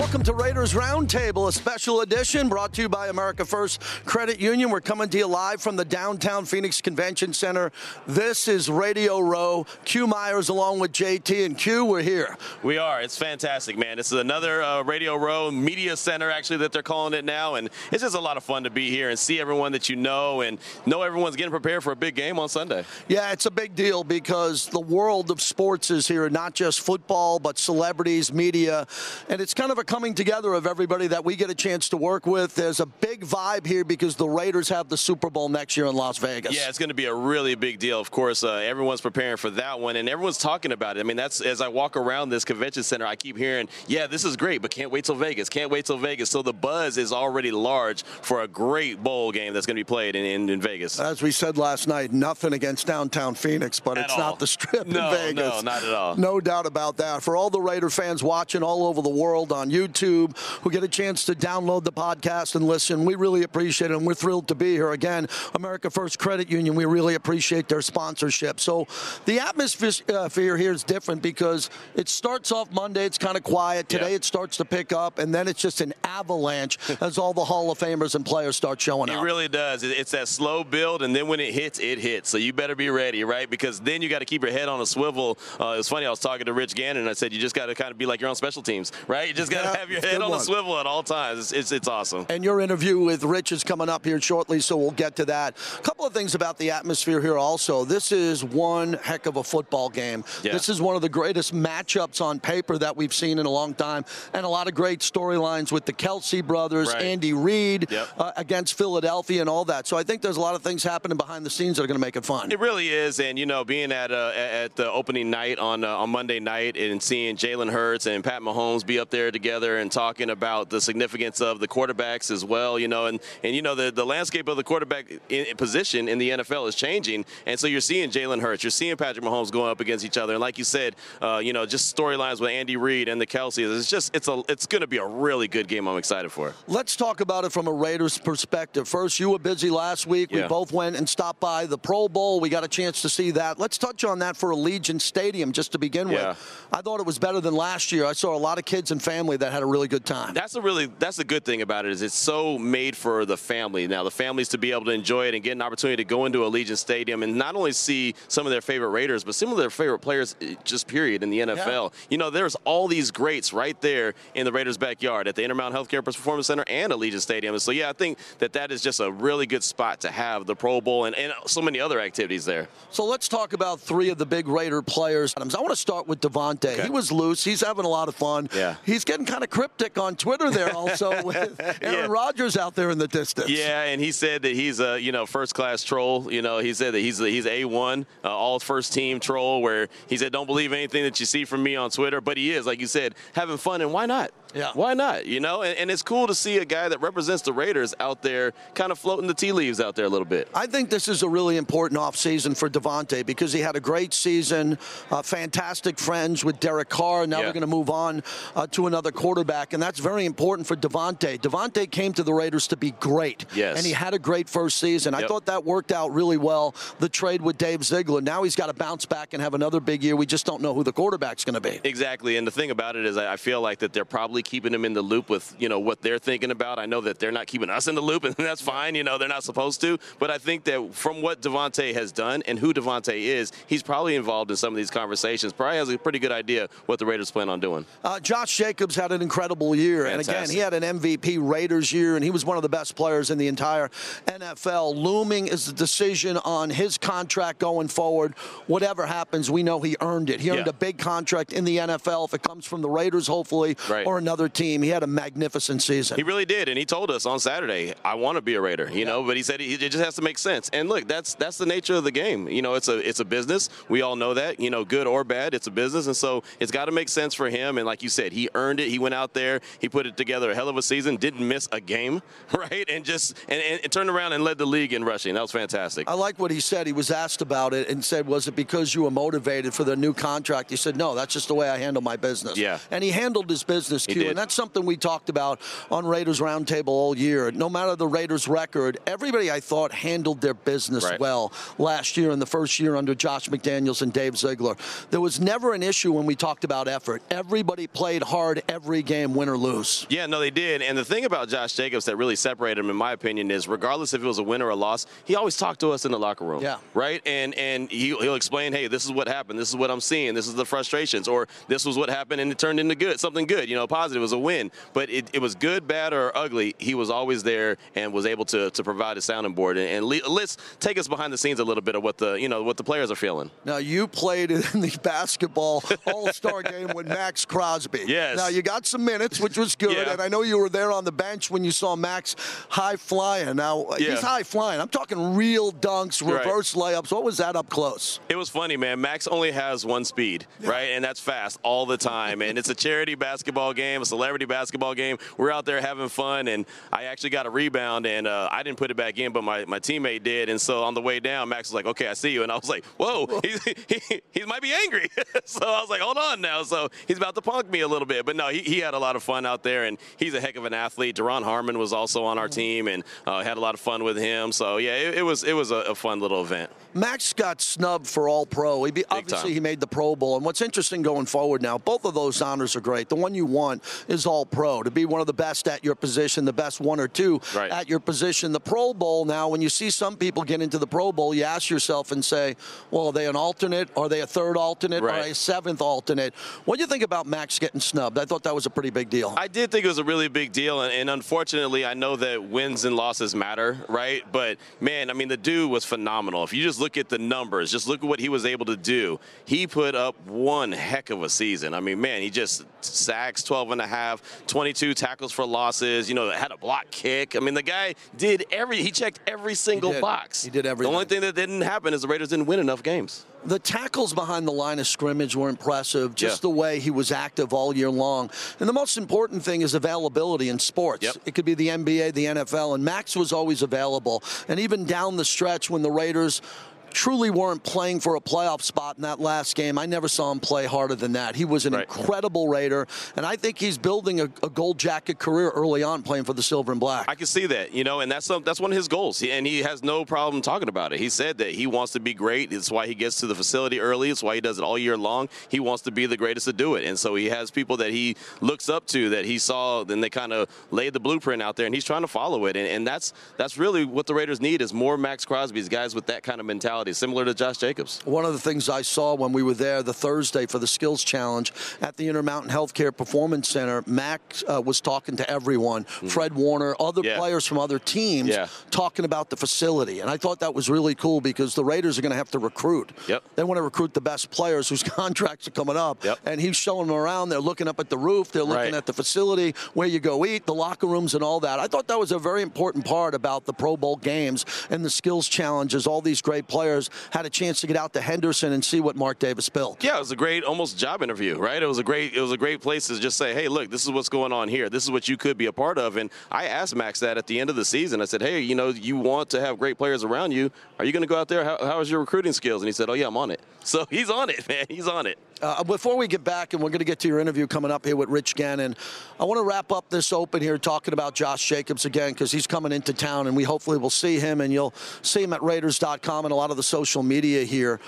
Welcome to Raiders Roundtable, a special edition brought to you by America First Credit Union. We're coming to you live from the downtown Phoenix Convention Center. This is Radio Row. Q Myers along with JT and Q. We're here. We are. It's fantastic, man. This is another uh, Radio Row Media Center, actually, that they're calling it now. And it's just a lot of fun to be here and see everyone that you know and know everyone's getting prepared for a big game on Sunday. Yeah, it's a big deal because the world of sports is here, not just football, but celebrities, media. And it's kind of a coming together of everybody that we get a chance to work with. There's a big vibe here because the Raiders have the Super Bowl next year in Las Vegas. Yeah, it's going to be a really big deal. Of course, uh, everyone's preparing for that one, and everyone's talking about it. I mean, that's as I walk around this convention center, I keep hearing, "Yeah, this is great, but can't wait till Vegas. Can't wait till Vegas." So the buzz is already large for a great bowl game that's going to be played in, in, in Vegas. As we said last night, nothing against downtown Phoenix, but At it's all. not the Strip No, in Vegas. no, not at all. No doubt about that. For all the Raider fans watching all over the world on YouTube who get a chance to download the podcast and listen, we really appreciate it, and we're thrilled to be here again. America First Credit Union, we really appreciate their sponsorship. So the atmosphere here is different because it starts off Monday, it's kind of quiet. Today Yeah. it starts to pick up, and then it's just an avalanche as all the Hall of Famers and players start showing It up. It really does. It's that slow build, and then when it hits, it hits. So you better be ready, right? Because then you got to keep your head on a swivel. Uh, it was funny. I was talking to Rich Gannon, and I said you just got to kind of be like your own special teams, right? You just got to Yeah, have your head on one. a swivel at all times. It's, it's, it's awesome. And your interview with Rich is coming up here shortly, so we'll get to that. A couple of things about the atmosphere here also. This is one heck of a football game. Yeah. This is one of the greatest matchups on paper that we've seen in a long time, and a lot of great storylines with the Kelce brothers, Right. Andy Reid Yep. uh, against Philadelphia, and all that. So I think there's a lot of things happening behind the scenes that are going to make it fun. It really is, and you know, being at uh, at the opening night on uh, on Monday night and seeing Jalen Hurts and Pat Mahomes be up there together and talking about the significance of the quarterbacks as well, you know, and and you know the the landscape of the quarterback in, position in the NFL is changing, and so you're seeing Jalen Hurts, you're seeing Patrick Mahomes going up against each other, and like you said, uh, you know, just storylines with Andy Reid and the Kelces. It's just it's a it's going to be a really good game. I'm excited for. Let's talk about it from a Raiders perspective. First, you were busy last week. We both went and stopped by the Pro Bowl. We got a chance to see that. Let's touch on that for Allegiant Stadium just to begin Yeah. with. I thought it was better than last year. I saw a lot of kids and family that had a really good time. That's a really that's a good thing about it is it's so made for the family. Now the families to be able to enjoy it and get an opportunity to go into Allegiant Stadium and not only see some of their favorite Raiders, but some of their favorite players, eh, just period in the NFL. You know, there's all these greats right there in the Raiders' backyard at the Intermountain Healthcare Performance Center and Allegiant Stadium. And so yeah, I think that that is just a really good spot to have the Pro Bowl and, and so many other activities there. So let's talk about three of the big Raider players. I want to start with Davante. Okay. He was loose. He's having a lot of fun. Yeah. He's getting kind of cryptic on Twitter there also with Aaron Yeah. Rodgers out there in the distance. Yeah, and he said that he's a you know first class troll. You know, he said that he's a, he's a one, uh, all first team troll. Where he said, "Don't believe anything that you see from me on Twitter." But he is, like you said, having fun, and why not? Yeah. Why not? You know, and, and it's cool to see a guy that represents the Raiders out there, kind of floating the tea leaves out there a little bit. I think this is a really important offseason for Davante because he had a great season, uh, fantastic friends with Derek Carr. Now Yeah. they're going to move on uh, to another quarterback, and that's very important for Davante. Davante came to the Raiders to be great, Yes. and he had a great first season. I thought that worked out really well, the trade with Dave Ziegler. Now he's got to bounce back and have another big year. We just don't know who the quarterback's going to be. Exactly, and the thing about it is, I feel like that they're probably keeping them in the loop with you know what they're thinking about. I know that they're not keeping us in the loop, and that's fine. You know, they're not supposed to. But I think that from what Davante has done and who Davante is, he's probably involved in some of these conversations. Probably has a pretty good idea what the Raiders plan on doing. Uh, Josh Jacobs had an incredible year. And again, he had an MVP Raiders year, and he was one of the best players in the entire NFL. Looming is the decision on his contract going forward. Whatever happens, we know he earned it. He earned Yeah. a big contract in the NFL. If it comes from the Raiders, hopefully, Right. or another another team. He had a magnificent season. He really did, and he told us on Saturday, "I want to be a Raider," you yeah. know. But he said it just has to make sense. And look, that's that's the nature of the game. You know, it's a it's a business. We all know that. You know, good or bad, it's a business, and so it's got to make sense for him. And like you said, he earned it. He went out there, he put it together a hell of a season, didn't miss a game, right, and just and, and turned around and led the league in rushing. That was fantastic. I like what he said. He was asked about it and said, "Was it because you were motivated for the new contract?" He said, "No, that's just the way I handle my business." Yeah, and he handled his business, Q, and that's something we talked about on Raiders Roundtable all year. No matter the Raiders' record, everybody I thought handled their business right. well last year in the first year under Josh McDaniels and Dave Ziegler. There was never an issue when we talked about effort. Everybody played hard every game, win or lose. Yeah, no, they did. And the thing about Josh Jacobs that really separated him, in my opinion, is regardless if it was a win or a loss, he always talked to us in the locker room. Yeah. Right? And and he, he'll explain, hey, this is what happened. This is what I'm seeing. This is the frustrations. Or this was what happened and it turned into good, something good, you know, positive. It was a win. But it, it was good, bad, or ugly. He was always there and was able to, to provide a sounding board. And, and let's take us behind the scenes a little bit of what the, you know, what the players are feeling. Now, you played in the basketball All-Star game with Max Crosby. Yes. Now, you got some minutes, which was good. Yeah. And I know you were there on the bench when you saw Max high flying. Now, uh, yeah. he's high flying. I'm talking real dunks, reverse right. layups. What was that up close? It was funny, man. Max only has one speed, right? And that's fast all the time. and it's a charity basketball game, a celebrity basketball game. We're out there having fun, and I actually got a rebound, and uh, I didn't put it back in, but my, my teammate did. And so on the way down, Max was like, okay, I see you. And I was like, whoa, he's, he, he might be angry. so I was like, hold on now. So he's about to punk me a little bit. But no, he, he had a lot of fun out there, and he's a heck of an athlete. Duron Harmon was also on our team, and uh, had a lot of fun with him. So yeah, it, it was it was a, a, fun little event. Max got snubbed for All Pro. He be, obviously time. he made the Pro Bowl, and what's interesting going forward now, both of those honors are great. The one you want is All Pro to be one of the best at your position, the best one or two right. at your position. The Pro Bowl now, when you see some people get into the Pro Bowl, you ask yourself and say, well, are they an alternate? Are they a third alternate? Right. Are they a seventh alternate? What do you think about Max getting snubbed? I thought that was a pretty big deal. I did think it was a really big deal, and, and unfortunately, I know that wins and losses matter, right? But man, I mean, the dude was phenomenal. If you just look at the numbers, just look at what he was able to do. He put up one heck of a season. I mean, man, he just sacks 12 and a half, 22 tackles for losses, you know, had a block kick. I mean, the guy did every, he checked every single he box. He did everything. The only thing that didn't happen is the Raiders didn't win enough games. The tackles behind the line of scrimmage were impressive, just yeah. the way he was active all year long. And the most important thing is availability in sports. Yep. It could be the NBA, the NFL, and Max was always available. And even down the stretch when the Raiders truly weren't playing for a playoff spot in that last game. I never saw him play harder than that. He was an right. incredible Raider, and I think he's building a, a, gold jacket career early on playing for the Silver and Black. I can see that, you know, and that's some, that's one of his goals, he, and he has no problem talking about it. He said that he wants to be great. It's why he gets to the facility early. It's why he does it all year long. He wants to be the greatest to do it, and so he has people that he looks up to that he saw, then they kind of laid the blueprint out there, and he's trying to follow it, and, and that's that's really what the Raiders need is more Max Crosby's guys with that kind of mentality, similar to Josh Jacobs. One of the things I saw when we were there the Thursday for the Skills Challenge at the Intermountain Healthcare Performance Center, Mac uh, was talking to everyone, mm-hmm. Fred Warner, other yeah. players from other teams, yeah. talking about the facility. And I thought that was really cool because the Raiders are going to have to recruit. Yep. They want to recruit the best players whose contracts are coming up. Yep. And he's showing them around. They're looking up at the roof. They're looking right. at the facility, where you go eat, the locker rooms, and all that. I thought that was a very important part about the Pro Bowl games and the Skills Challenges. All these great players had a chance to get out to Henderson Henderson and see what Mark Davis built. Yeah, it was a great almost job interview, right? It was a great it was a great place to just say, hey, look, this is what's going on here. This is what you could be a part of. And I asked Max that at the end of the season. I said, hey, you know, you want to have great players around you. Are you going to go out there? How, how is your recruiting skills? And he said, oh yeah, I'm on it. So he's on it, man. He's on it. Uh, before we get back, and we're going to get to your interview coming up here with Rich Gannon, I want to wrap up this open here talking about Josh Jacobs again because he's coming into town, and we hopefully will see him, and you'll see him at Raiders.com and a lot of the social media here.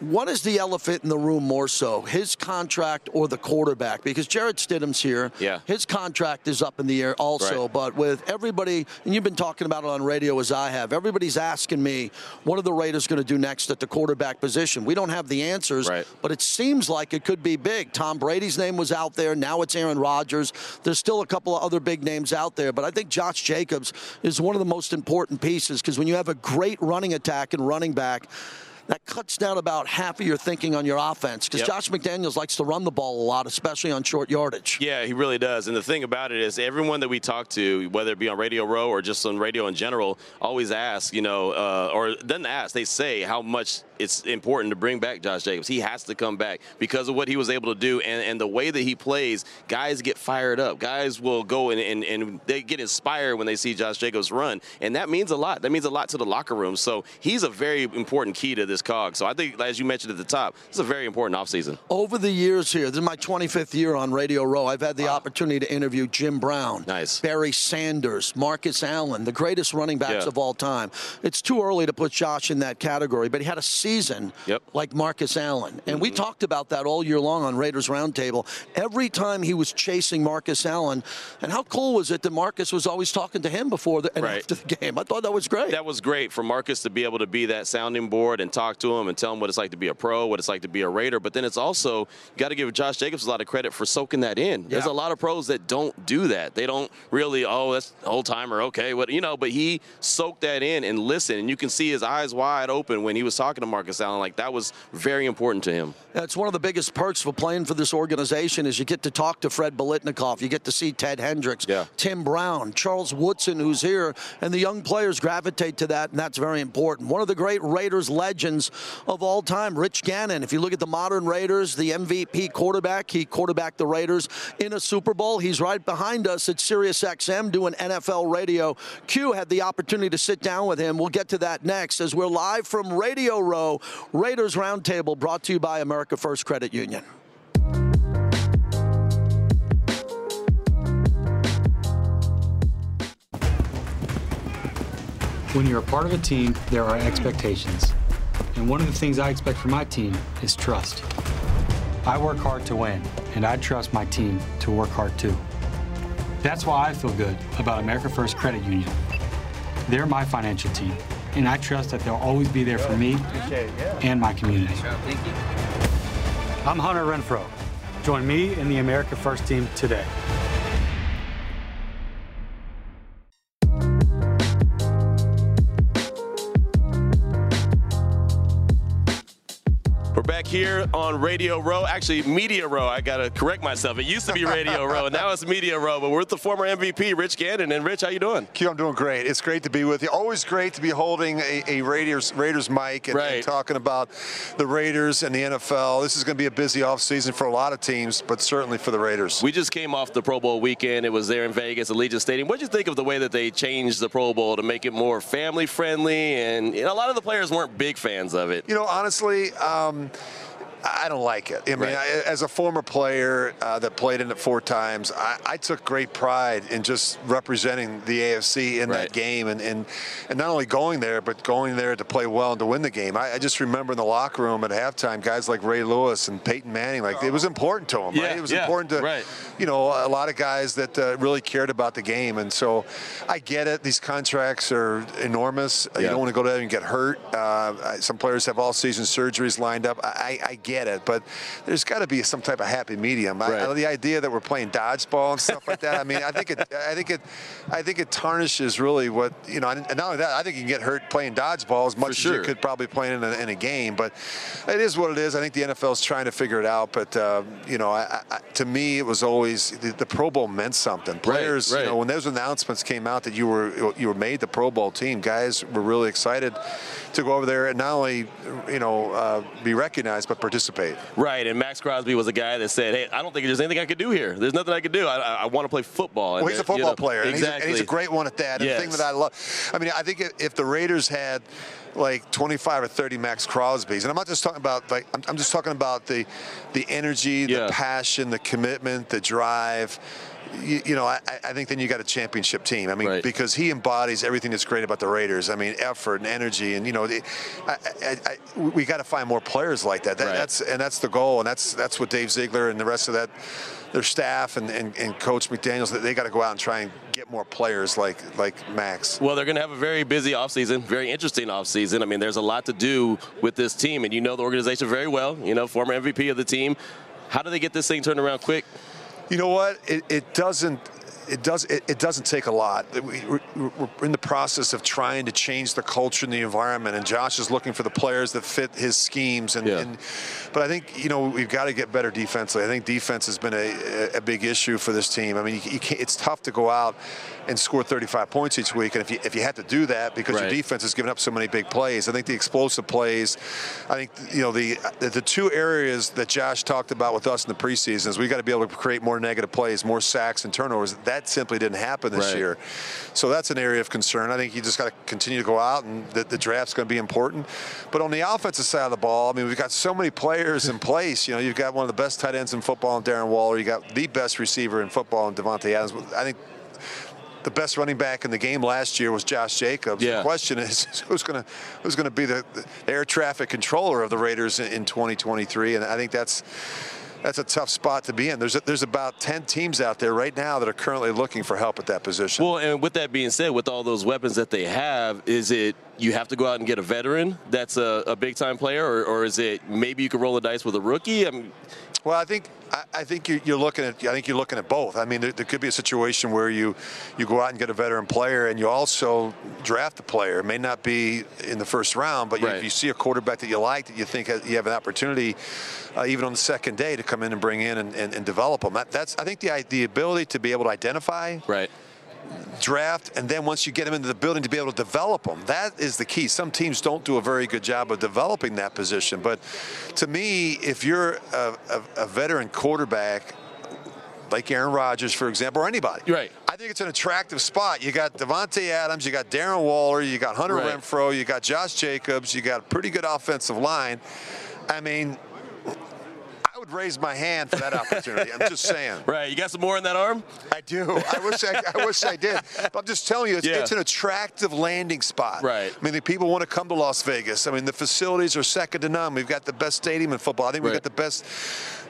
What is the elephant in the room more so, his contract or the quarterback? Because Jarrett Stidham's here. Yeah. His contract is up in the air also. Right. But with everybody, and you've been talking about it on radio as I have, everybody's asking me, what are the Raiders going to do next at the quarterback position? We don't have the answers, right. but it seems like it could be big. Tom Brady's name was out there. Now it's Aaron Rodgers. There's still a couple of other big names out there, but I think Josh Jacobs is one of the most important pieces because when you have a great running attack and running back, that cuts down about half of your thinking on your offense because Yep. Josh McDaniels likes to run the ball a lot, especially on short yardage. Yeah, he really does. And the thing about it is, everyone that we talk to, whether it be on Radio Row or just on radio in general, always ask, you know, uh, or doesn't ask, they say how much it's important to bring back Josh Jacobs. He has to come back because of what he was able to do and, and the way that he plays. Guys get fired up. Guys will go and, and, and they get inspired when they see Josh Jacobs run. And that means a lot. That means a lot to the locker room. So he's a very important key to this cog. So I think, as you mentioned at the top, it's a very important offseason. Over the years here, this is my 25th year on Radio Row. I've had the opportunity to interview Jim Brown, Nice. Barry Sanders, Marcus Allen, the greatest running backs Yeah. of all time. It's too early to put Josh in that category, but he had a season Yep. like Marcus Allen. And we mm-hmm. talked about that all year long on Raiders Roundtable. Every time he was chasing Marcus Allen, and how cool was it that Marcus was always talking to him before the, and Right. after the game? I thought that was great. That was great for Marcus to be able to be that sounding board and talk to him and tell him what it's like to be a pro, what it's like to be a Raider. But then it's also you got to give Josh Jacobs a lot of credit for soaking that in. There's a lot of pros that don't do that. They don't really, oh, that's old timer, okay, what you know. But he soaked that in and listened, and you can see his eyes wide open when he was talking to Marcus Allen. Like that was very important to him. That's one of the biggest perks for playing for this organization is you get to talk to Fred Biletnikoff, you get to see Ted Hendricks, Yeah. Tim Brown, Charles Woodson, who's here, and the young players gravitate to that, and that's very important. One of the great Raiders legends of all time, Rich Gannon. If you look at the modern Raiders, the MVP quarterback, he quarterbacked the Raiders in a Super Bowl. He's right behind us at Sirius XM doing NFL radio. Q had the opportunity to sit down with him. We'll get to that next as we're live from Radio Row, Raiders Roundtable, brought to you by America First Credit Union. When you're a part of a team, there are expectations. And one of the things I expect from my team is trust. I work hard to win, and I trust my team to work hard too. That's why I feel good about America First Credit Union. They're my financial team, and I trust that they'll always be there for me and my community. I'm Hunter Renfrow. Join me and the America First team today. Here on Radio Row, actually Media Row. I got to correct myself. It used to be Radio Row, and now it's Media Row. But we're with the former MVP, Rich Gannon. And Rich, how you doing? Q, I'm doing great. It's great to be with you. Always great to be holding a, a Raiders Raiders mic and, and talking about the Raiders and the NFL. This is going to be a busy offseason for a lot of teams, but certainly for the Raiders. We just came off the Pro Bowl weekend. It was there in Vegas, Allegiant Stadium. What did you think of the way that they changed the Pro Bowl to make it more family friendly? And a lot of the players weren't big fans of it. You know, honestly, um, I don't like it. I mean, Right. I, as a former player uh, that played in it four times, I, I took great pride in just representing the AFC in Right. that game, and, and and not only going there, but going there to play well and to win the game. I, I just remember in the locker room at halftime, guys like Ray Lewis and Peyton Manning, like it was important to them. Yeah, right? It was yeah, important to, right. you know, a lot of guys that uh, really cared about the game, and so I get it. These contracts are enormous. Yeah. You don't want to go there and get hurt. Uh, some players have all-season surgeries lined up. I, I get it, but there's got to be some type of happy medium. I, Right. the idea that we're playing dodgeball and stuff like that. I mean, I think it, I think it, I think it tarnishes really what you know. And not only that, I think you can get hurt playing dodgeball as much as you could probably playing in a, in a game. But it is what it is. I think the NFL is trying to figure it out. But uh, you know, I, I, to me, it was always the, the Pro Bowl meant something. Players, right. you know, when those announcements came out that you were you were made the Pro Bowl team, guys were really excited to go over there and not only you know uh, be recognized but participate. Right, and Max Crosby was a guy that said, "Hey, I don't think there's anything I could do here. There's nothing I could do. I, I, I want to play football." Well, And he's a then, you football know, player, and, he's a, and he's a great one at that. And the thing that I love, I mean, I think if, if the Raiders had like 25 or 30 Max Crosby's, and I'm not just talking about like I'm, I'm just talking about the the energy, Yeah. the passion, the commitment, the drive. You, you know, I, I think then you got a championship team. I mean, Right. because he embodies everything that's great about the Raiders. I mean, effort and energy, and you know, I, I, I, we got to find more players like that. that Right. That's and that's the goal, and that's that's what Dave Ziegler and the rest of that their staff and, and, and Coach McDaniels that they got to go out and try and get more players like like Max. Well, they're going to have a very busy offseason, very interesting offseason. I mean, there's a lot to do with this team, and you know the organization very well. You know, former MVP of the team. How do they get this thing turned around quick? You know what? It, it doesn't. It does it, it, doesn't take a lot. We, are in the process of trying to change the culture and the environment, and Josh is looking for the players that fit his schemes. And, yeah. and but I think you know we've got to get better defensively. I think defense has been a, a big issue for this team. I mean, you, you it's tough to go out and score 35 points each week, and if you if you have to do that because right. your defense has given up so many big plays, I think the explosive plays. I think you know the the two areas that Josh talked about with us in the preseason is we've got to be able to create more negative plays, more sacks and turnovers. That simply didn't happen this right. year. So that's an area of concern. I think you just got to continue to go out, and the, the draft's going to be important. But on the offensive side of the ball, I mean, we've got so many players in place. You know, you've got one of the best tight ends in football in Darren Waller. You got the best receiver in football in Davante Adams. I think the best running back in the game last year was Josh Jacobs. Yeah. The question is who's going to who's going to be the, the, air traffic controller of the Raiders in, in 2023, and I think that's that's a tough spot to be in. There's a, there's about 10 teams out there right now that are currently looking for help at that position. Well, and with that being said, with all those weapons that they have, is it you have to go out and get a veteran that's a, a big time player, or, or, is it maybe you could roll the dice with a rookie? I mean, well, I think I, think you're, looking at I think you're looking at both. I mean, there, there, could be a situation where you you go out and get a veteran player, and you also draft a player. It may not be in the first round, but right. if you see a quarterback that you like, that you think you have an opportunity, uh, even on the second day, to come in and bring in and, and, and develop them. That, that's I think the the ability to be able to identify right draft, and then once you get them into the building to be able to develop them. That is the key. Some teams don't do a very good job of developing that position. But to me, if you're a, a, a veteran quarterback, like Aaron Rodgers, for example, or anybody. Right. I think it's an attractive spot. You got Davante Adams, you got Darren Waller, you got Hunter right. Renfrow, you got Josh Jacobs, you got a pretty good offensive line. I mean, would raise my hand for that opportunity. I'm just saying. Right. You got some more in that arm? I do. I wish I, I wish I did. But I'm just telling you, it's, yeah. it's an attractive landing spot. Right. I mean, the people want to come to Las Vegas. I mean, the facilities are second to none. We've got the best stadium in football. I think we've right. got the best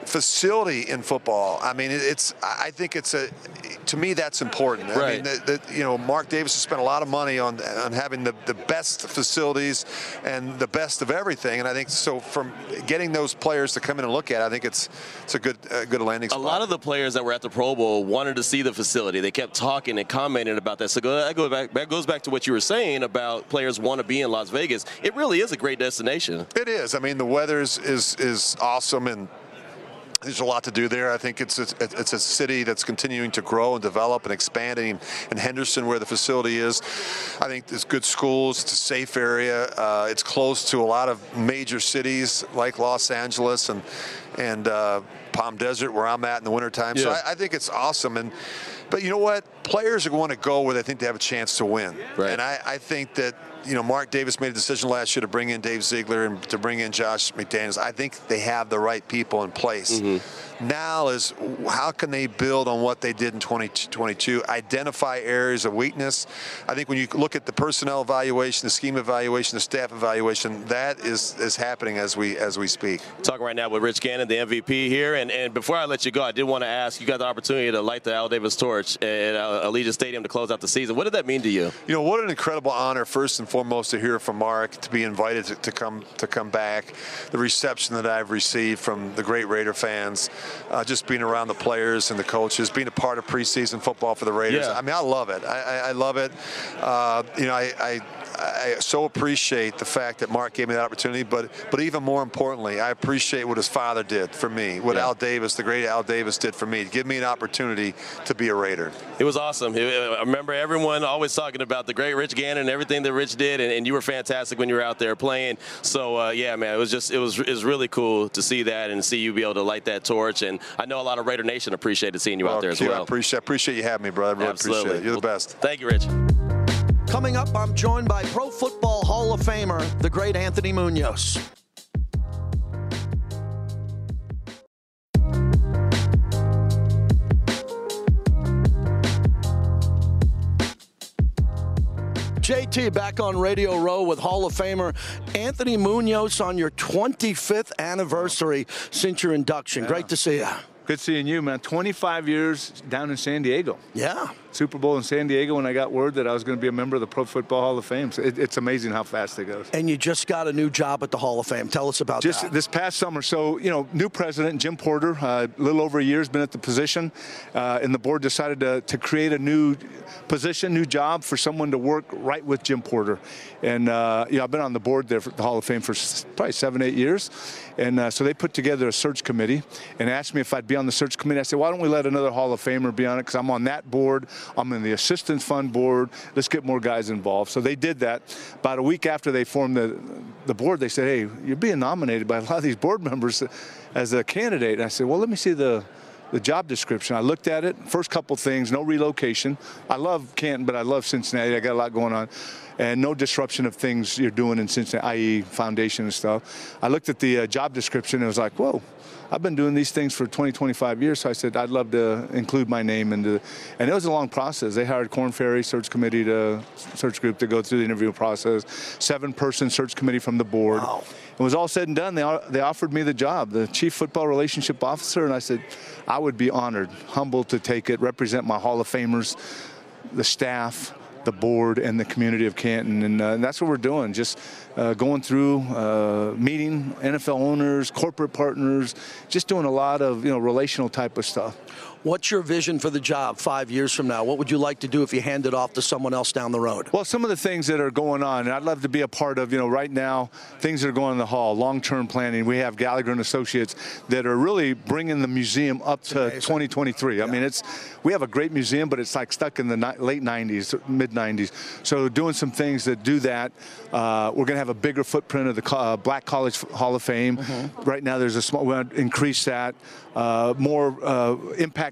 facility in football. I mean, it's. I think it's a. To me, that's important. Right. I mean, the, the, you know, Mark Davis has spent a lot of money on on having the, the best facilities and the best of everything. And I think so. From getting those players to come in and look at, it, I think it's it's a good a good landing spot. A lot of the players that were at the Pro Bowl wanted to see the facility. They kept talking and commenting about that. So that goes back that goes back to what you were saying about players want to be in Las Vegas. It really is a great destination. It is. I mean, the weather is is, is awesome and there's a lot to do there. I think it's a, it's a city that's continuing to grow and develop and expanding. And Henderson, where the facility is, I think there's good schools. It's a safe area. Uh, it's close to a lot of major cities like Los Angeles and and uh, Palm Desert, where I'm at in the wintertime. Yeah. So I, I think it's awesome. And but you know what? Players are going to go where they think they have a chance to win. Right. And I, I think that you know, Mark Davis made a decision last year to bring in Dave Ziegler and to bring in Josh McDaniels. I think they have the right people in place. Mm-hmm. Now is how can they build on what they did in 2022, identify areas of weakness. I think when you look at the personnel evaluation, the scheme evaluation, the staff evaluation, that is is happening as we as we speak. Talking right now with Rich Gannon, the MVP here, and and before I let you go, I did want to ask. You got the opportunity to light the Al Davis torch at Allegiant Stadium to close out the season. What did that mean to you? You know, what an incredible honor, first and foremost, to hear from Mark, to be invited to, to come to come back, the reception that I've received from the great Raider fans uh, just being around the players and the coaches, being a part of preseason football for the Raiders. Yeah. I mean, I love it. I, I, I love it. Uh, you know, I, I I so appreciate the fact that Mark gave me that opportunity, but but even more importantly, I appreciate what his father did for me, what Yeah. Al Davis, the great Al Davis, did for me, to give me an opportunity to be a Raider. It was awesome. I remember everyone always talking about the great Rich Gannon and everything that Rich did, and, and you were fantastic when you were out there playing. So uh, yeah, man, it was just it was it was really cool to see that and see you be able to light that torch. And I know a lot of Raider Nation appreciated seeing you out there as Q, I well. appreciate, I appreciate you having me, brother. I really Absolutely. appreciate it. You're the Well, best. Thank you, Rich. Coming up, I'm joined by Pro Football Hall of Famer, the great Anthony Munoz. JT back on Radio Row with Hall of Famer Anthony Munoz on your 25th anniversary since your induction. Great to see you. Good seeing you, man. 25 years down in San Diego. Yeah. Super Bowl in San Diego when I got word that I was going to be a member of the Pro Football Hall of Fame. So it, it's amazing how fast it goes. And you just got a new job at the Hall of Fame. Tell us about that. just that. this past summer. So you know, new president Jim Porter, uh, a little over a year has been at the position, uh, and the board decided to, to create a new position, new job for someone to work right with Jim Porter. And uh, you know, I've been on the board there for the Hall of Fame for probably seven, eight years. And uh, so they put together a search committee and asked me if I'd be on the search committee. I said, why don't we let another Hall of Famer be on it? Because I'm on that board. I'm in the assistance fund board. Let's get more guys involved. So they did that. About a week after they formed the, the board, they said, hey, you're being nominated by a lot of these board members as a candidate. And I said, well, let me see the the job description. I looked at it. First couple things, no relocation. I love Canton, but I love Cincinnati. I got a lot going on. And no disruption of things you're doing in Cincinnati, i.e. foundation and stuff. I looked at the uh, job description and was like, whoa, I've been doing these things for 20, 25 years. So I said, I'd love to include my name into, and it was a long process. They hired Korn Ferry search committee to search group to go through the interview process, seven person search committee from the board. Wow. It was all said and done. They, they offered me the job, the chief football relationship officer, and I said, I would be honored, humbled to take it, represent my Hall of Famers, the staff, the board and the community of Canton, and, uh, and that's what we're doing. Just uh, going through, uh, meeting NFL owners, corporate partners, just doing a lot of you know relational type of stuff. What's your vision for the job five years from now? What would you like to do if you hand it off to someone else down the road? Well, some of the things that are going on, and I'd love to be a part of, you know, right now, things that are going in the hall, long-term planning. We have Gallagher and Associates that are really bringing the museum up it's to amazing. 2023. I mean, it's we have a great museum, but it's like stuck in the late 90s, mid 90s. So doing some things that do that. Uh, we're going to have a bigger footprint of the uh, Black College Hall of Fame. Mm-hmm. Right now, there's a small. We want to increase that. Uh, more uh,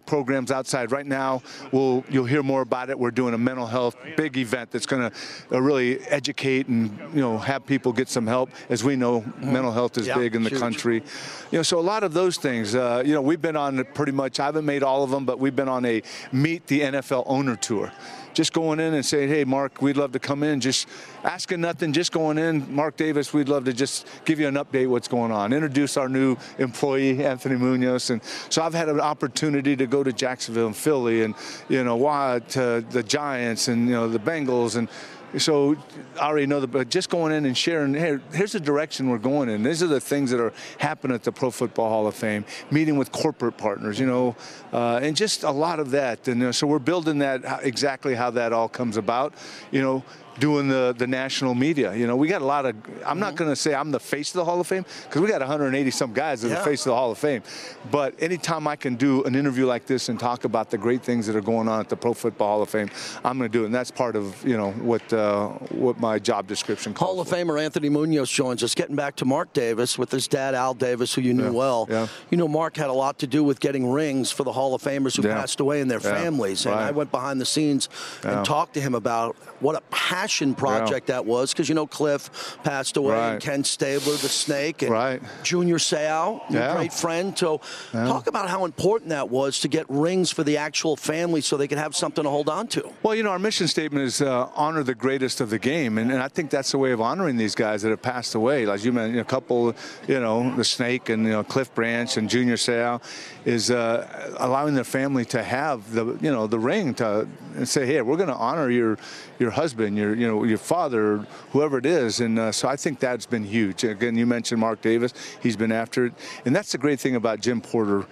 programs outside. Right now, we'll you'll hear more about it. We're doing a mental health big event that's going to uh, really educate and you know have people get some help. As we know, mm-hmm. mental health is yeah, big in the huge. country. You know, so a lot of those things. Uh, you know, we've been on pretty much. I haven't made all of them, but we've been on a meet the NFL owner tour just going in and saying, hey, Mark, we'd love to come in. Just asking nothing, just going in. Mark Davis, we'd love to just give you an update what's going on. Introduce our new employee, Anthony Munoz. And so I've had an opportunity to go to Jacksonville and Philly and, you know, to the Giants and, you know, the Bengals and so I already know the, but just going in and sharing, hey, here's the direction we're going in. These are the things that are happening at the Pro Football Hall of Fame, meeting with corporate partners, you know, uh, and just a lot of that. And uh, so we're building that exactly how that all comes about, you know, doing the, the national media. You know, we got a lot of, I'm mm-hmm. not going to say I'm the face of the Hall of Fame because we got 180 some guys in yeah. the face of the Hall of Fame. But anytime I can do an interview like this and talk about the great things that are going on at the Pro Football Hall of Fame, I'm going to do it. And that's part of, you know, what uh, what my job description calls Hall of for. Famer Anthony Munoz joins us. Getting back to Mark Davis with his dad, Al Davis, who you knew yeah. well. Yeah. You know, Mark had a lot to do with getting rings for the Hall of Famers who passed away and their families. And right. I went behind the scenes and talked to him about what a passion project like that was because you know Cliff passed away, right. and Ken Stabler, the Snake, and right. Junior Seau, your yeah. great friend. So yeah. talk about how important that was to get rings for the actual family so they could have something to hold on to. Well, you know, our mission statement is uh, honor the greatest of the game, and, and, I think that's a way of honoring these guys that have passed away. Like you mentioned, a couple, you know, the Snake and you know Cliff Branch and Junior Seau, is uh, allowing their family to have the you know the ring to say, hey, we're going to honor your your husband, your you know your father, whoever it is. And uh, so I think that's been huge. Again, you mentioned Mark Davis; he's been after it, and that's the great thing about Jim Porter.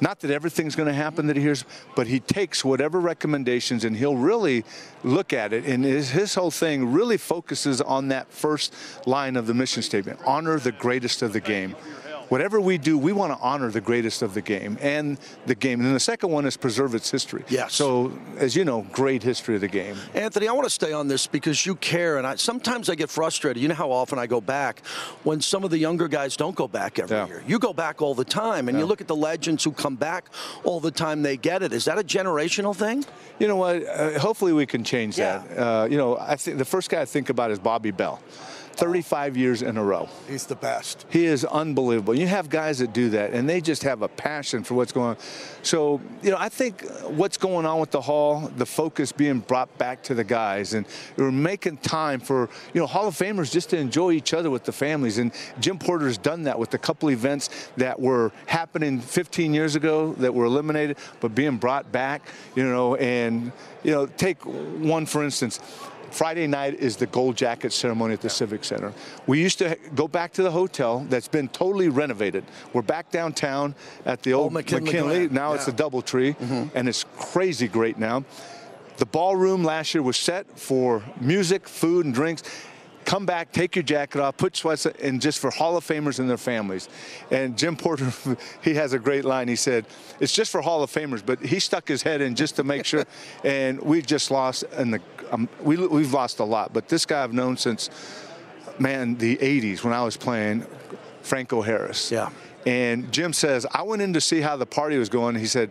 Not that everything's going to happen that he hears, but he takes whatever recommendations and he'll really look at it. And his, his whole thing really focuses on that first line of the mission statement honor the greatest of the game whatever we do, we want to honor the greatest of the game and the game. And then the second one is preserve its history. Yes. So, as you know, great history of the game. Anthony, I want to stay on this because you care, and I, sometimes I get frustrated. You know how often I go back when some of the younger guys don't go back every yeah. year. You go back all the time, and yeah. you look at the legends who come back all the time. They get it. Is that a generational thing? You know what? Uh, hopefully, we can change yeah. that. Uh, you know, I think the first guy I think about is Bobby Bell 35 years in a row. He's the best. He is unbelievable. You have guys that do that, and they just have a passion for what's going on. So, you know, I think what's going on with the Hall, the focus being brought back to the guys, and we're making time for, you know, Hall of Famers just to enjoy each other with the families. And Jim Porter's done that with a couple events that were happening 15 years ago that were eliminated, but being brought back, you know, and, you know, take one for instance. Friday night is the gold jacket ceremony at the yeah. Civic Center. We used to go back to the hotel that's been totally renovated. We're back downtown at the old, old McKinley. McKinley. Now yeah. it's a DoubleTree, mm-hmm. and it's crazy great now. The ballroom last year was set for music, food, and drinks come back, take your jacket off, put sweats and just for Hall of Famers and their families. And Jim Porter, he has a great line. He said, it's just for Hall of Famers, but he stuck his head in just to make sure. and we just lost, and um, we, we've lost a lot. But this guy I've known since, man, the 80s when I was playing, Franco Harris. Yeah. And Jim says, I went in to see how the party was going. He said,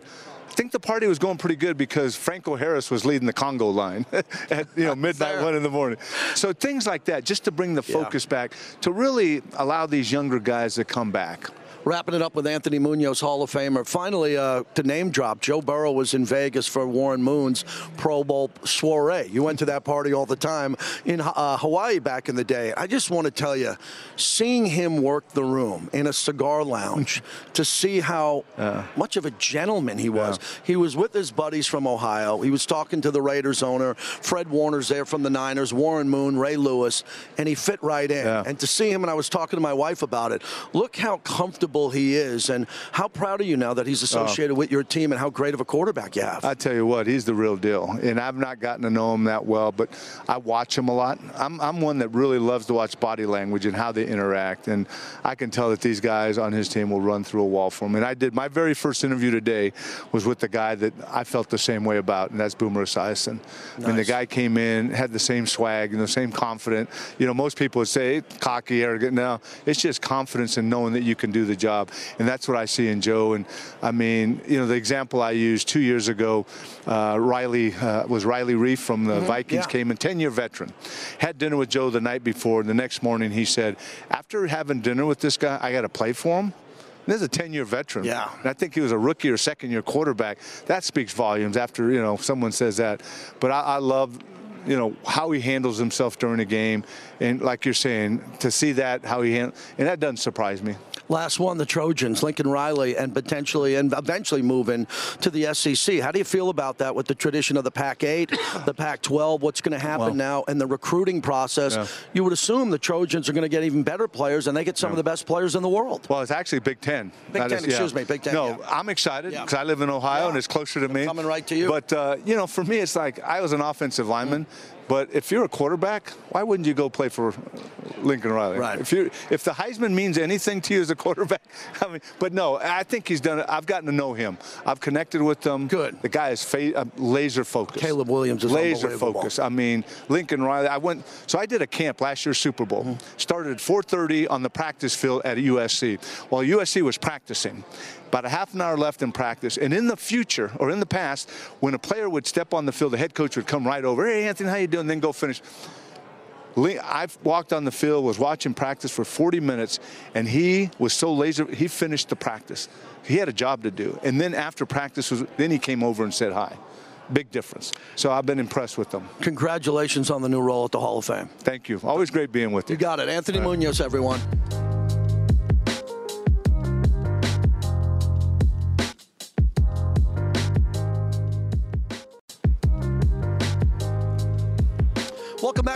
think the party was going pretty good because Franco Harris was leading the Congo line at you know midnight one in the morning. So things like that, just to bring the focus yeah. back, to really allow these younger guys to come back wrapping it up with Anthony Munoz, Hall of Famer. Finally, uh, to name drop, Joe Burrow was in Vegas for Warren Moon's Pro Bowl soiree. You went to that party all the time in uh, Hawaii back in the day. I just want to tell you, seeing him work the room in a cigar lounge to see how uh, much of a gentleman he was. Yeah. He was with his buddies from Ohio. He was talking to the Raiders owner. Fred Warner's there from the Niners, Warren Moon, Ray Lewis, and he fit right in. Yeah. And to see him, and I was talking to my wife about it, look how comfortable he is. And how proud are you now that he's oh. associated with your team and how great of a quarterback you have? I tell you what, he's the real deal. And I've not gotten to know him that well, but I watch him a lot. I'm, I'm one that really loves to watch body language and how they interact. And I can tell that these guys on his team will run through a wall for him. And I did my very first interview today was with the guy that I felt the same way about, and that's Boomer Esiason. Nice. I mean, the guy came in, had the same swag and the same confident. You know, most people would say cocky, arrogant. No, it's just confidence in knowing that you can do the job. And that's what I see in Joe. And I mean, you know, the example I used two years ago, uh, Riley uh, was Riley Reiff from the mm-hmm. Vikings, yeah. came in, 10 year veteran. Had dinner with Joe the night before. And the next morning he said, after having dinner with this guy, I got to play for him. This is a 10-year veteran. Yeah. And I think he was a rookie or second-year quarterback. That speaks volumes after, you know, someone says that. But I, I love you know how he handles himself during a game, and like you're saying, to see that how he handles, and that doesn't surprise me last one, the Trojans, Lincoln Riley, and potentially and eventually moving to the SEC. How do you feel about that with the tradition of the Pac-8, the Pac-12? What's going to happen well, now and the recruiting process? Yeah. You would assume the Trojans are going to get even better players, and they get some yeah. of the best players in the world. Well, it's actually Big Ten. Big that Ten, is, excuse yeah. me, Big Ten. No, I'm excited because I live in Ohio and it's closer to me. Coming right to you. But uh, you know, for me, it's like I was an offensive lineman. Mm-hmm but if you're a quarterback, why wouldn't you go play for Lincoln Riley? Right. If you if the Heisman means anything to you as a quarterback, I mean, but no, I think he's done it. I've gotten to know him. I've connected with him. Good. The guy is fa- uh, laser focused. Caleb Williams is laser focused. I mean, Lincoln Riley. I went. So I did a camp last year, Super Bowl. Mm-hmm. Started at 4:30 on the practice field at USC. While USC was practicing, about a half an hour left in practice. And in the future, or in the past, when a player would step on the field, the head coach would come right over, hey, Anthony, how you doing? Then go finish. I've walked on the field, was watching practice for 40 minutes, and he was so laser. He finished the practice. He had a job to do, and then after practice was, then he came over and said hi. Big difference. So I've been impressed with them. Congratulations on the new role at the Hall of Fame. Thank you. Always great being with you. You got it, Anthony Munoz, everyone.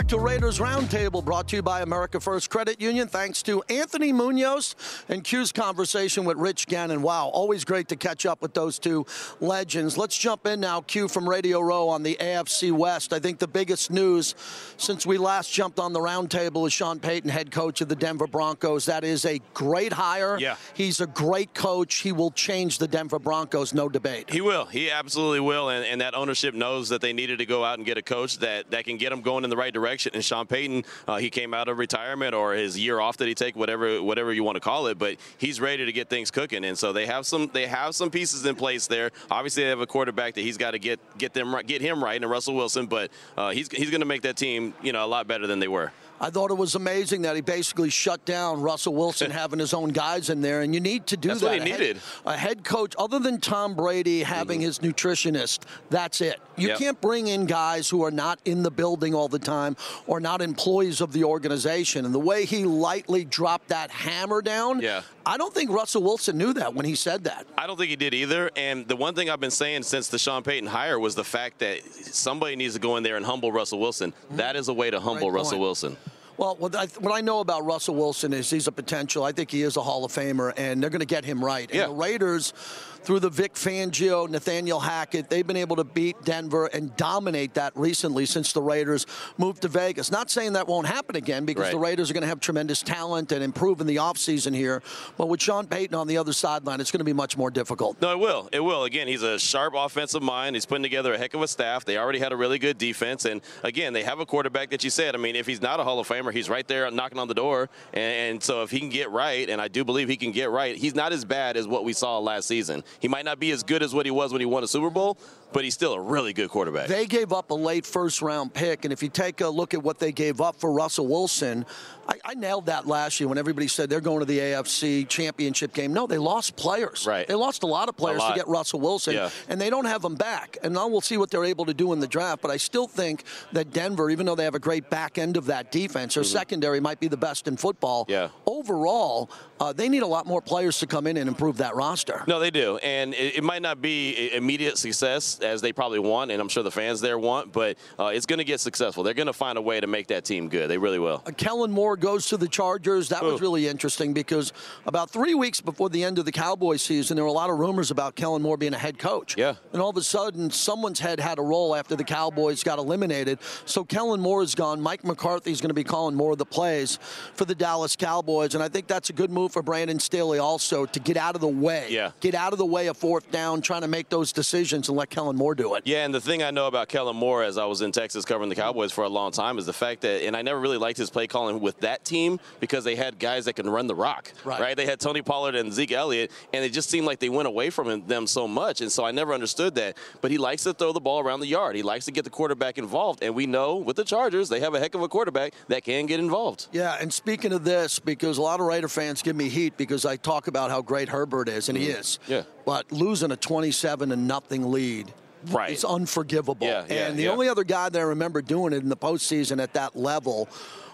To Raiders Roundtable, brought to you by America First Credit Union. Thanks to Anthony Munoz and Q's conversation with Rich Gannon. Wow, always great to catch up with those two legends. Let's jump in now, Q from Radio Row on the AFC West. I think the biggest news since we last jumped on the roundtable is Sean Payton, head coach of the Denver Broncos. That is a great hire. Yeah. He's a great coach. He will change the Denver Broncos, no debate. He will. He absolutely will. And, and that ownership knows that they needed to go out and get a coach that, that can get them going in the right direction. And Sean Payton, uh, he came out of retirement or his year off that he take, whatever whatever you want to call it, but he's ready to get things cooking. And so they have some they have some pieces in place there. Obviously, they have a quarterback that he's got to get get them get him right, and Russell Wilson. But uh, he's he's going to make that team you know a lot better than they were. I thought it was amazing that he basically shut down Russell Wilson having his own guys in there, and you need to do that. That's that. what he A head- needed. A head coach, other than Tom Brady having mm-hmm. his nutritionist, that's it. You Yep. can't bring in guys who are not in the building all the time or not employees of the organization. And the way he lightly dropped that hammer down, Yeah. I don't think Russell Wilson knew that when he said that. I don't think he did either. And the one thing I've been saying since the Sean Payton hire was the fact that somebody needs to go in there and humble Russell Wilson. Mm-hmm. That is a way to humble Russell. Wilson. Well, what I, what I know about Russell Wilson is he's a potential. I think he is a Hall of Famer, and they're going to get him right. Yeah. And the Raiders, through the Vic Fangio, Nathaniel Hackett, they've been able to beat Denver and dominate that recently since the Raiders moved to Vegas. Not saying that won't happen again because Right. the Raiders are going to have tremendous talent and improve in the offseason here. But with Sean Payton on the other sideline, it's going to be much more difficult. No, it will. It will. Again, he's a sharp offensive mind. He's putting together a heck of a staff. They already had a really good defense. And again, they have a quarterback that you said. I mean, if he's not a Hall of Famer, he's right there knocking on the door. And, and so if he can get right, and I do believe he can get right, he's not as bad as what we saw last season. He might not be as good as what he was when he won a Super Bowl, but he's still a really good quarterback. They gave up a late first round pick, and if you take a look at what they gave up for Russell Wilson, I, I nailed that last year when everybody said they're going to the AFC championship game. No, they lost players. Right. They lost a lot of players lot. to get Russell Wilson, Yeah. and they don't have him back. And now we'll see what they're able to do in the draft. But I still think that Denver, even though they have a great back end of that defense, their secondary might be the best in football. Mm-hmm. Yeah. Overall, uh, they need a lot more players to come in and improve that roster. No, they do, and it, it might not be immediate success as they probably want, and I'm sure the fans there want, but uh, it's going to get successful. They're going to find a way to make that team good. They really will. Uh, Kellen Moore goes to the Chargers. That was really interesting because about three weeks before the end of the Cowboys season, there were a lot of rumors about Kellen Moore being a head coach. Yeah. And all of a sudden, someone's head had a roll after the Cowboys got eliminated. So Kellen Moore is gone. Mike McCarthy is going to be calling more of the plays for the Dallas Cowboys. And I think that's a good move for Brandon Staley also to get out of the way. Yeah. Get out of the way a fourth down, trying to make those decisions and let Kellen Moore do it. Yeah, and the thing I know about Kellen Moore, as I was in Texas covering the Cowboys for a long time, is the fact that, and I never really liked his play calling with that team because they had guys that can run the rock, Right. They had Tony Pollard and Zeke Elliott, and it just seemed like they went away from him, them so much, and so I never understood that. But he likes to throw the ball around the yard. He likes to get the quarterback involved, and we know with the Chargers, they have a heck of a quarterback that can get involved. Yeah, and speaking of this, because a lot of Raider fans give me heat because I talk about how great Herbert is, and he mm-hmm. is. Yeah. But losing a 27 to nothing lead. Right. It's unforgivable. Yeah, yeah, and the yeah. only other guy that I remember doing it in the postseason at that level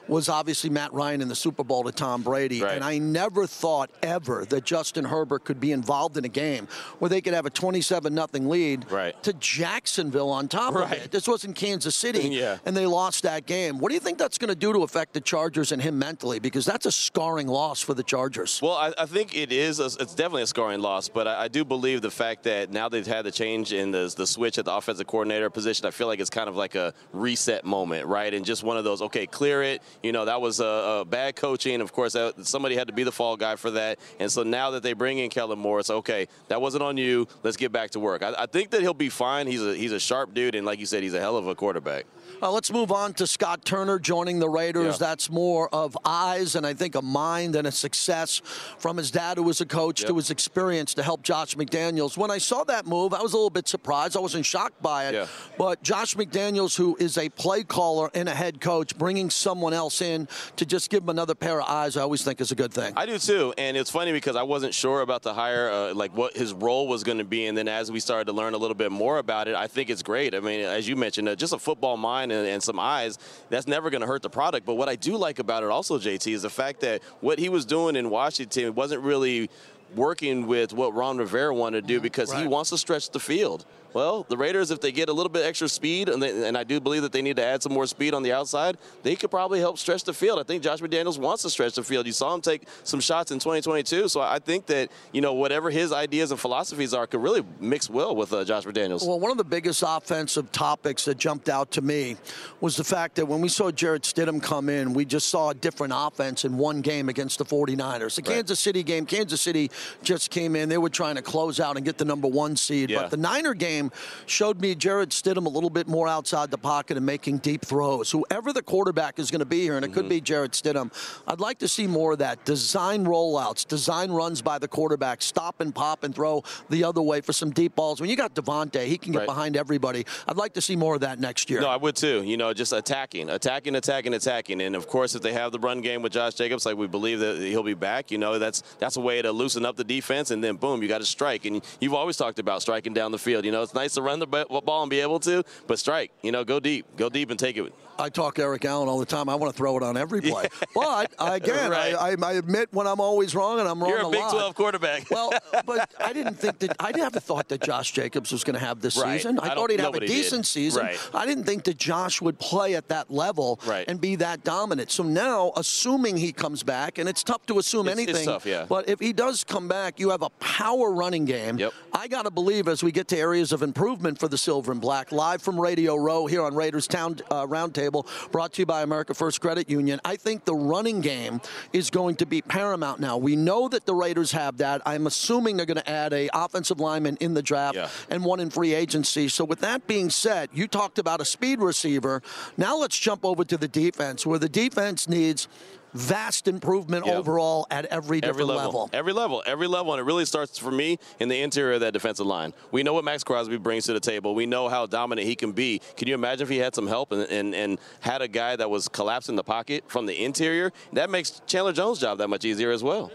was obviously Matt Ryan in the Super Bowl to Tom Brady. Right. And I never thought ever that Justin Herbert could be involved in a game where they could have a 27 nothing lead Right. to Jacksonville on top of it. This was in Kansas City. Yeah. And they lost that game. What do you think that's going to do to affect the Chargers and him mentally? Because that's a scarring loss for the Chargers. Well, I, I think it is. A, it's definitely a scarring loss, but I, I do believe the fact that now they've had the change in the, the switch at the offensive coordinator position. I feel like it's kind of like a reset moment, right? And just one of those, okay, clear it. You know, that was a, a bad coaching. Of course, that, somebody had to be the fall guy for that. And so now that they bring in Kellen Moore, it's okay. That wasn't on you. Let's get back to work. I, I think that he'll be fine. He's a he's a sharp dude, and like you said, he's a hell of a quarterback. Uh, let's move on to Scott Turner joining the Raiders. Yeah. That's more of eyes and I think a mind and a success from his dad, who was a coach, to his experience to help Josh McDaniels. When I saw that move, I was a little bit surprised. I wasn't shocked by it. Yeah. But Josh McDaniels, who is a play caller and a head coach, bringing someone else in to just give him another pair of eyes, I always think is a good thing. I do too, and it's funny because I wasn't sure about the hire, uh, like what his role was going to be, and then as we started to learn a little bit more about it, I think it's great. I mean, as you mentioned, uh, just a football mind and, and some eyes, that's never going to hurt the product. But what I do like about it also, JT, is the fact that what he was doing in Washington wasn't really working with what Ron Rivera wanted to do because he wants to stretch the field. Well, the Raiders, if they get a little bit extra speed, and, they, and I do believe that they need to add some more speed on the outside, they could probably help stretch the field. I think Josh McDaniels wants to stretch the field. You saw him take some shots in 2022, so I think that you know whatever his ideas and philosophies are could really mix well with uh, Josh McDaniels. Well, one of the biggest offensive topics that jumped out to me was the fact that when we saw Jarrett Stidham come in, we just saw a different offense in one game against the 49ers. The Right. Kansas City game, Kansas City just came in. They were trying to close out and get the number one seed. Yeah. But the Niner game showed me Jarrett Stidham a little bit more outside the pocket and making deep throws. Whoever the quarterback is going to be here, and it mm-hmm. could be Jarrett Stidham, I'd like to see more of that. Design rollouts, design runs by the quarterback, stop and pop and throw the other way for some deep balls. When you got Davante, he can get right. behind everybody. I'd like to see more of that next year. No, I would too. You know, just attacking, attacking, attacking, attacking. And of course, if they have the run game with Josh Jacobs, like we believe that he'll be back, you know, that's that's a way to loosen up the defense. And then boom, you got to strike. And you've always talked about striking down the field. You know, it's nice to run the ball and be able to, but strike. You know, go deep, go deep and take it. I talk Eric Allen all the time. I want to throw it on every play. Yeah. But again, right. I, I, admit when I'm always wrong, and I'm wrong You're a, a Big lot. 12 quarterback. well, but I didn't think that I never thought that Josh Jacobs was going to have this right. season. I, I thought he'd have a decent did. season. Right. I didn't think that Josh would play at that level and be that dominant. So now, assuming he comes back, and it's tough to assume it's, anything. It's tough, yeah. But if he does come back, you have a power running game. Yep. I got to believe as we get to areas of improvement for the Silver and Black, live from Radio Row here on Raiders Town uh, Roundtable, brought to you by America First Credit Union. I think the running game is going to be paramount now. We know that the Raiders have that. I'm assuming they're going to add a offensive lineman in the draft yeah. and one in free agency. So with that being said, you talked about a speed receiver. Now let's jump over to the defense, where the defense needs vast improvement yep. overall at every different every level. level. Every level, every level, and it really starts for me in the interior of that defensive line. We know what Maxx Crosby brings to the table. We know how dominant he can be. Can you imagine if he had some help and, and, and had a guy that was collapsing the pocket from the interior? That makes Chandler Jones' job that much easier as well.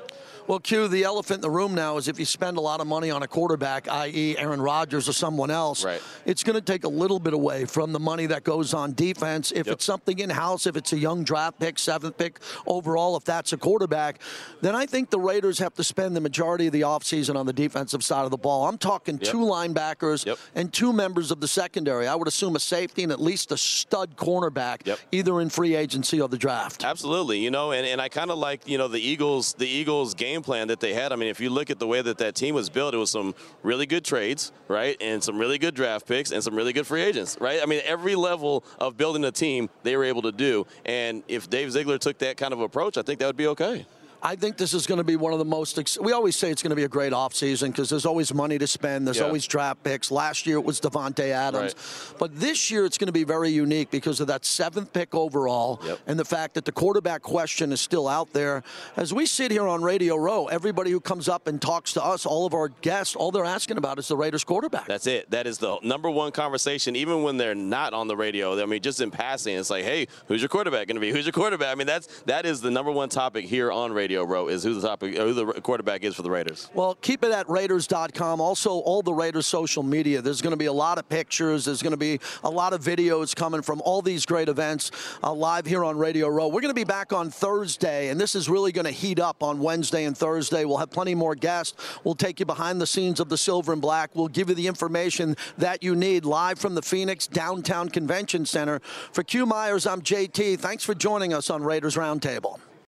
Well, Q, the elephant in the room now is if you spend a lot of money on a quarterback, i.e., Aaron Rodgers or someone else, right. it's going to take a little bit away from the money that goes on defense. If yep. it's something in house, if it's a young draft pick, seventh pick overall, if that's a quarterback, then I think the Raiders have to spend the majority of the offseason on the defensive side of the ball. I'm talking yep. two linebackers yep. and two members of the secondary. I would assume a safety and at least a stud cornerback, either in free agency or the draft. Absolutely. You know, and, and I kind of like, you know, the Eagles, the Eagles game game plan that they had. I mean, if you look at the way that that team was built, it was some really good trades, right, and some really good draft picks and some really good free agents, right? I mean, every level of building a team they were able to do. And if Dave Ziegler took that kind of approach, I think that would be okay. I think this is going to be one of the most. Ex- we always say it's going to be a great offseason because there's always money to spend. There's yeah. always draft picks. Last year it was Davante Adams, right. but this year it's going to be very unique because of that seventh pick overall yep. and the fact that the quarterback question is still out there. As we sit here on Radio Row, everybody who comes up and talks to us, all of our guests, all they're asking about is the Raiders quarterback. That's it. That is the number one conversation, even when they're not on the radio. I mean, just in passing, it's like, hey, who's your quarterback going to be? Who's your quarterback? I mean, that's that is the number one topic here on Radio Row is who the topic, who the quarterback is for the Raiders. Well, keep it at Raiders.com. Also, all the Raiders social media. There's going to be a lot of pictures. There's going to be a lot of videos coming from all these great events uh, live here on Radio Row. We're going to be back on Thursday, and this is really going to heat up on Wednesday and Thursday. We'll have plenty more guests. We'll take you behind the scenes of the Silver and Black. We'll give you the information that you need live from the Phoenix Downtown Convention Center. For Q Myers, I'm JT. Thanks for joining us on Raiders Roundtable.